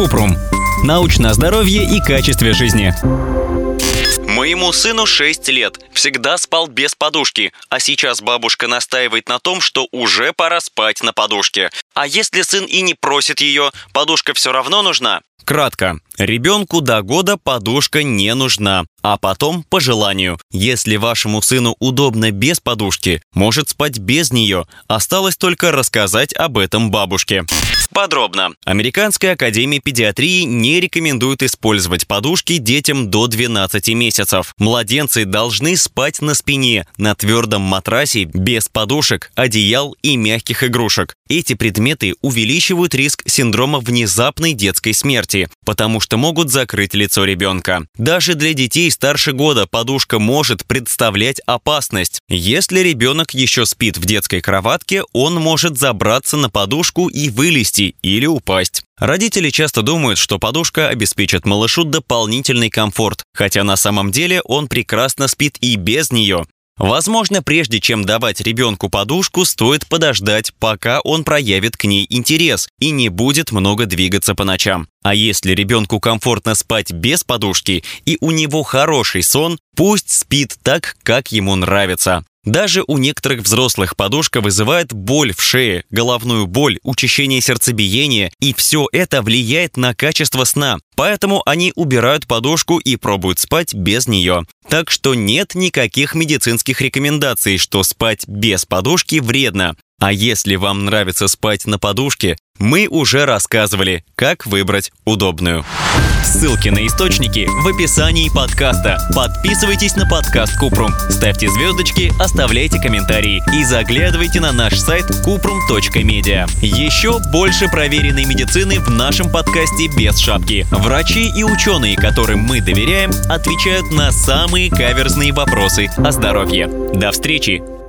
Купрум. Научное здоровье и качестве жизни. Моему сыну 6 лет. Всегда спал без подушки. А сейчас бабушка настаивает на том, что уже пора спать на подушке. А если сын и не просит ее, подушка все равно нужна? Кратко. Ребенку до года подушка не нужна, а потом по желанию. Если вашему сыну удобно без подушки, может спать без нее. Осталось только рассказать об этом бабушке. Подробно. Американская академия педиатрии не рекомендует использовать подушки детям до 12 месяцев. Младенцы должны спать на спине, на твердом матрасе, без подушек, одеял и мягких игрушек. Эти предметы увеличивают риск синдрома внезапной детской смерти, потому что могут закрыть лицо ребенка. Даже для детей старше года подушка может представлять опасность. Если ребенок еще спит в детской кроватке, он может забраться на подушку и вылезти или упасть. Родители часто думают, что подушка обеспечит малышу дополнительный комфорт, хотя на самом деле он прекрасно спит и без нее. Возможно, прежде чем давать ребенку подушку, стоит подождать, пока он проявит к ней интерес и не будет много двигаться по ночам. А если ребенку комфортно спать без подушки и у него хороший сон, пусть спит так, как ему нравится. Даже у некоторых взрослых подушка вызывает боль в шее, головную боль, учащение сердцебиения, и все это влияет на качество сна. Поэтому они убирают подушку и пробуют спать без нее. Так что нет никаких медицинских рекомендаций, что спать без подушки вредно. А если вам нравится спать на подушке, мы уже рассказывали, как выбрать удобную. Ссылки на источники в описании подкаста. Подписывайтесь на подкаст Купрум, ставьте звездочки, оставляйте комментарии и заглядывайте на наш сайт kuprum.media. Еще больше проверенной медицины в нашем подкасте без шапки. Врачи и ученые, которым мы доверяем, отвечают на самые каверзные вопросы о здоровье. До встречи!